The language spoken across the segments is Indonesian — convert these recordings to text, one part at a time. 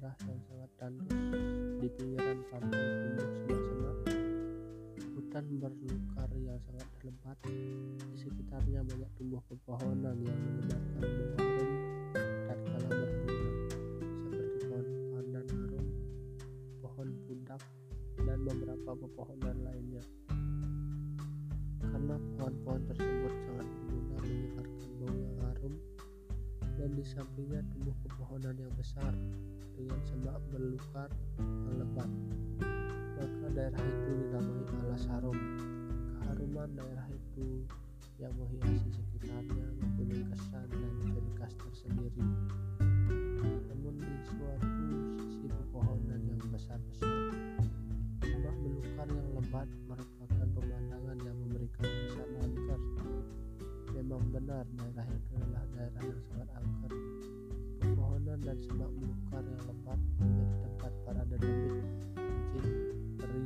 daerah yang sangat tandus di pinggiran pantai timur sebuah semak hutan berlukar yang sangat lebat di sekitarnya banyak tumbuh pepohonan yang menyebabkan bau harum kalah berbunga seperti pohon pandan harum pohon pudak dan beberapa pepohonan lainnya. Karena pohon-pohon tersebut sangat di sampingnya tumbuh pepohonan yang besar dengan semak belukar yang lebat. Maka daerah itu dinamai alas harum. Keharuman daerah itu yang menghiasi sekitarnya mempunyai kesan dan ciri khas tersendiri lebat menjadi tempat para dedemit, jin, peri,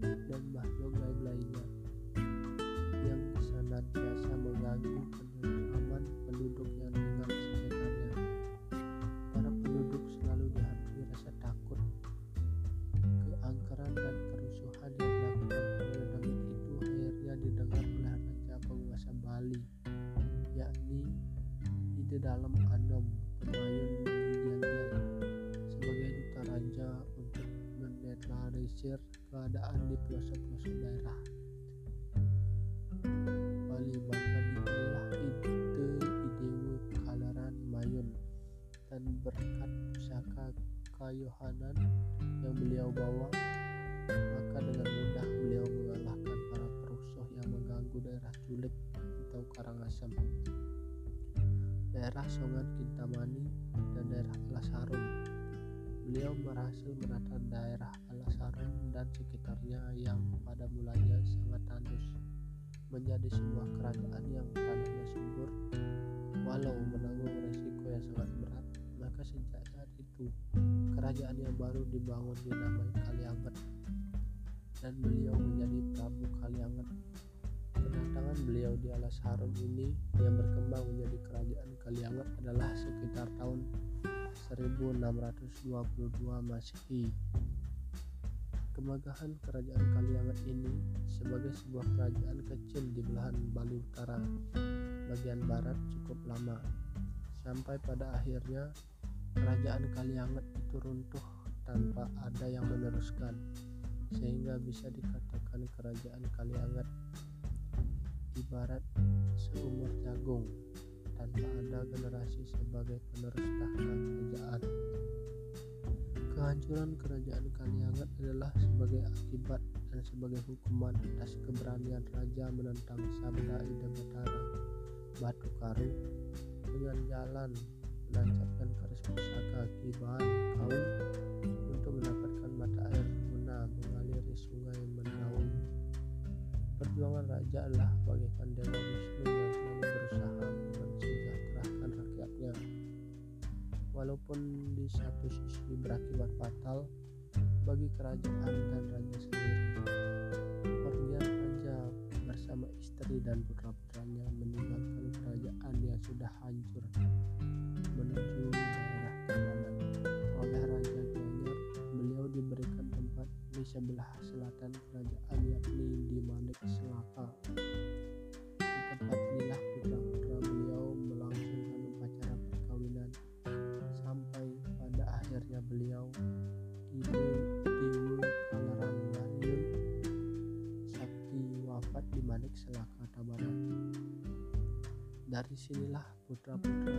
dan makhluk gaib lainnya yang senantiasa mengganggu kenyamanan penduduk yang tinggal di sekitarnya. Para penduduk selalu dihantui rasa takut, keangkeran dan kerusuhan yang dilakukan oleh demit itu akhirnya didengar oleh raja penguasa Bali, yakni Ide Dalam Anom Pemayun raja untuk menetralisir keadaan di pelosok-pelosok daerah Bali maka dipilihlah ide Idewu Kalaran Mayun dan berkat pusaka kayohanan yang beliau bawa maka dengan mudah beliau mengalahkan para perusuh yang mengganggu daerah Culik atau Karangasem daerah Songan Kintamani dan daerah Alas Harum. Beliau berhasil menata daerah Alas Harum dan sekitarnya yang pada mulanya sangat tandus menjadi sebuah kerajaan yang tanahnya subur. Walau menanggung resiko yang sangat berat maka sejak saat itu kerajaan yang baru dibangun dinamai Kalianget dan beliau menjadi Prabu Kalianget. Kedatangan beliau di Alas Harum ini yang berkembang menjadi kerajaan Kalianget adalah sekitar tahun 1622 Masehi. Kemegahan kerajaan Kalianget ini sebagai sebuah kerajaan kecil di belahan Bali Utara, bagian barat cukup lama, sampai pada akhirnya kerajaan Kalianget itu runtuh tanpa ada yang meneruskan, sehingga bisa dikatakan kerajaan Kalianget ibarat seumur jagung tanpa ada generasi sebagai penerus tahta kerajaan. Kehancuran kerajaan Kalianget adalah sebagai akibat dan sebagai hukuman atas keberanian raja menentang Sabda Ida Batara Batu Karu dengan jalan menancapkan keris pusaka Kiban kaum untuk mendapatkan mata air guna mengaliri sungai Mendaung Perjuangan raja adalah bagaikan dewa Wisnu yang berusaha mensejahterakan rakyatnya. Walaupun di satu sisi berakibat fatal bagi kerajaan dan raja sendiri. Pergian raja bersama istri dan putra-putranya meninggalkan kerajaan yang sudah hancur menuju daerah Kamanan. Oleh Raja Gianyar, beliau diberikan tempat di sebelah selatan kerajaan yakni di Manik Selaka. Selaka tabaran Dari sinilah putra-putra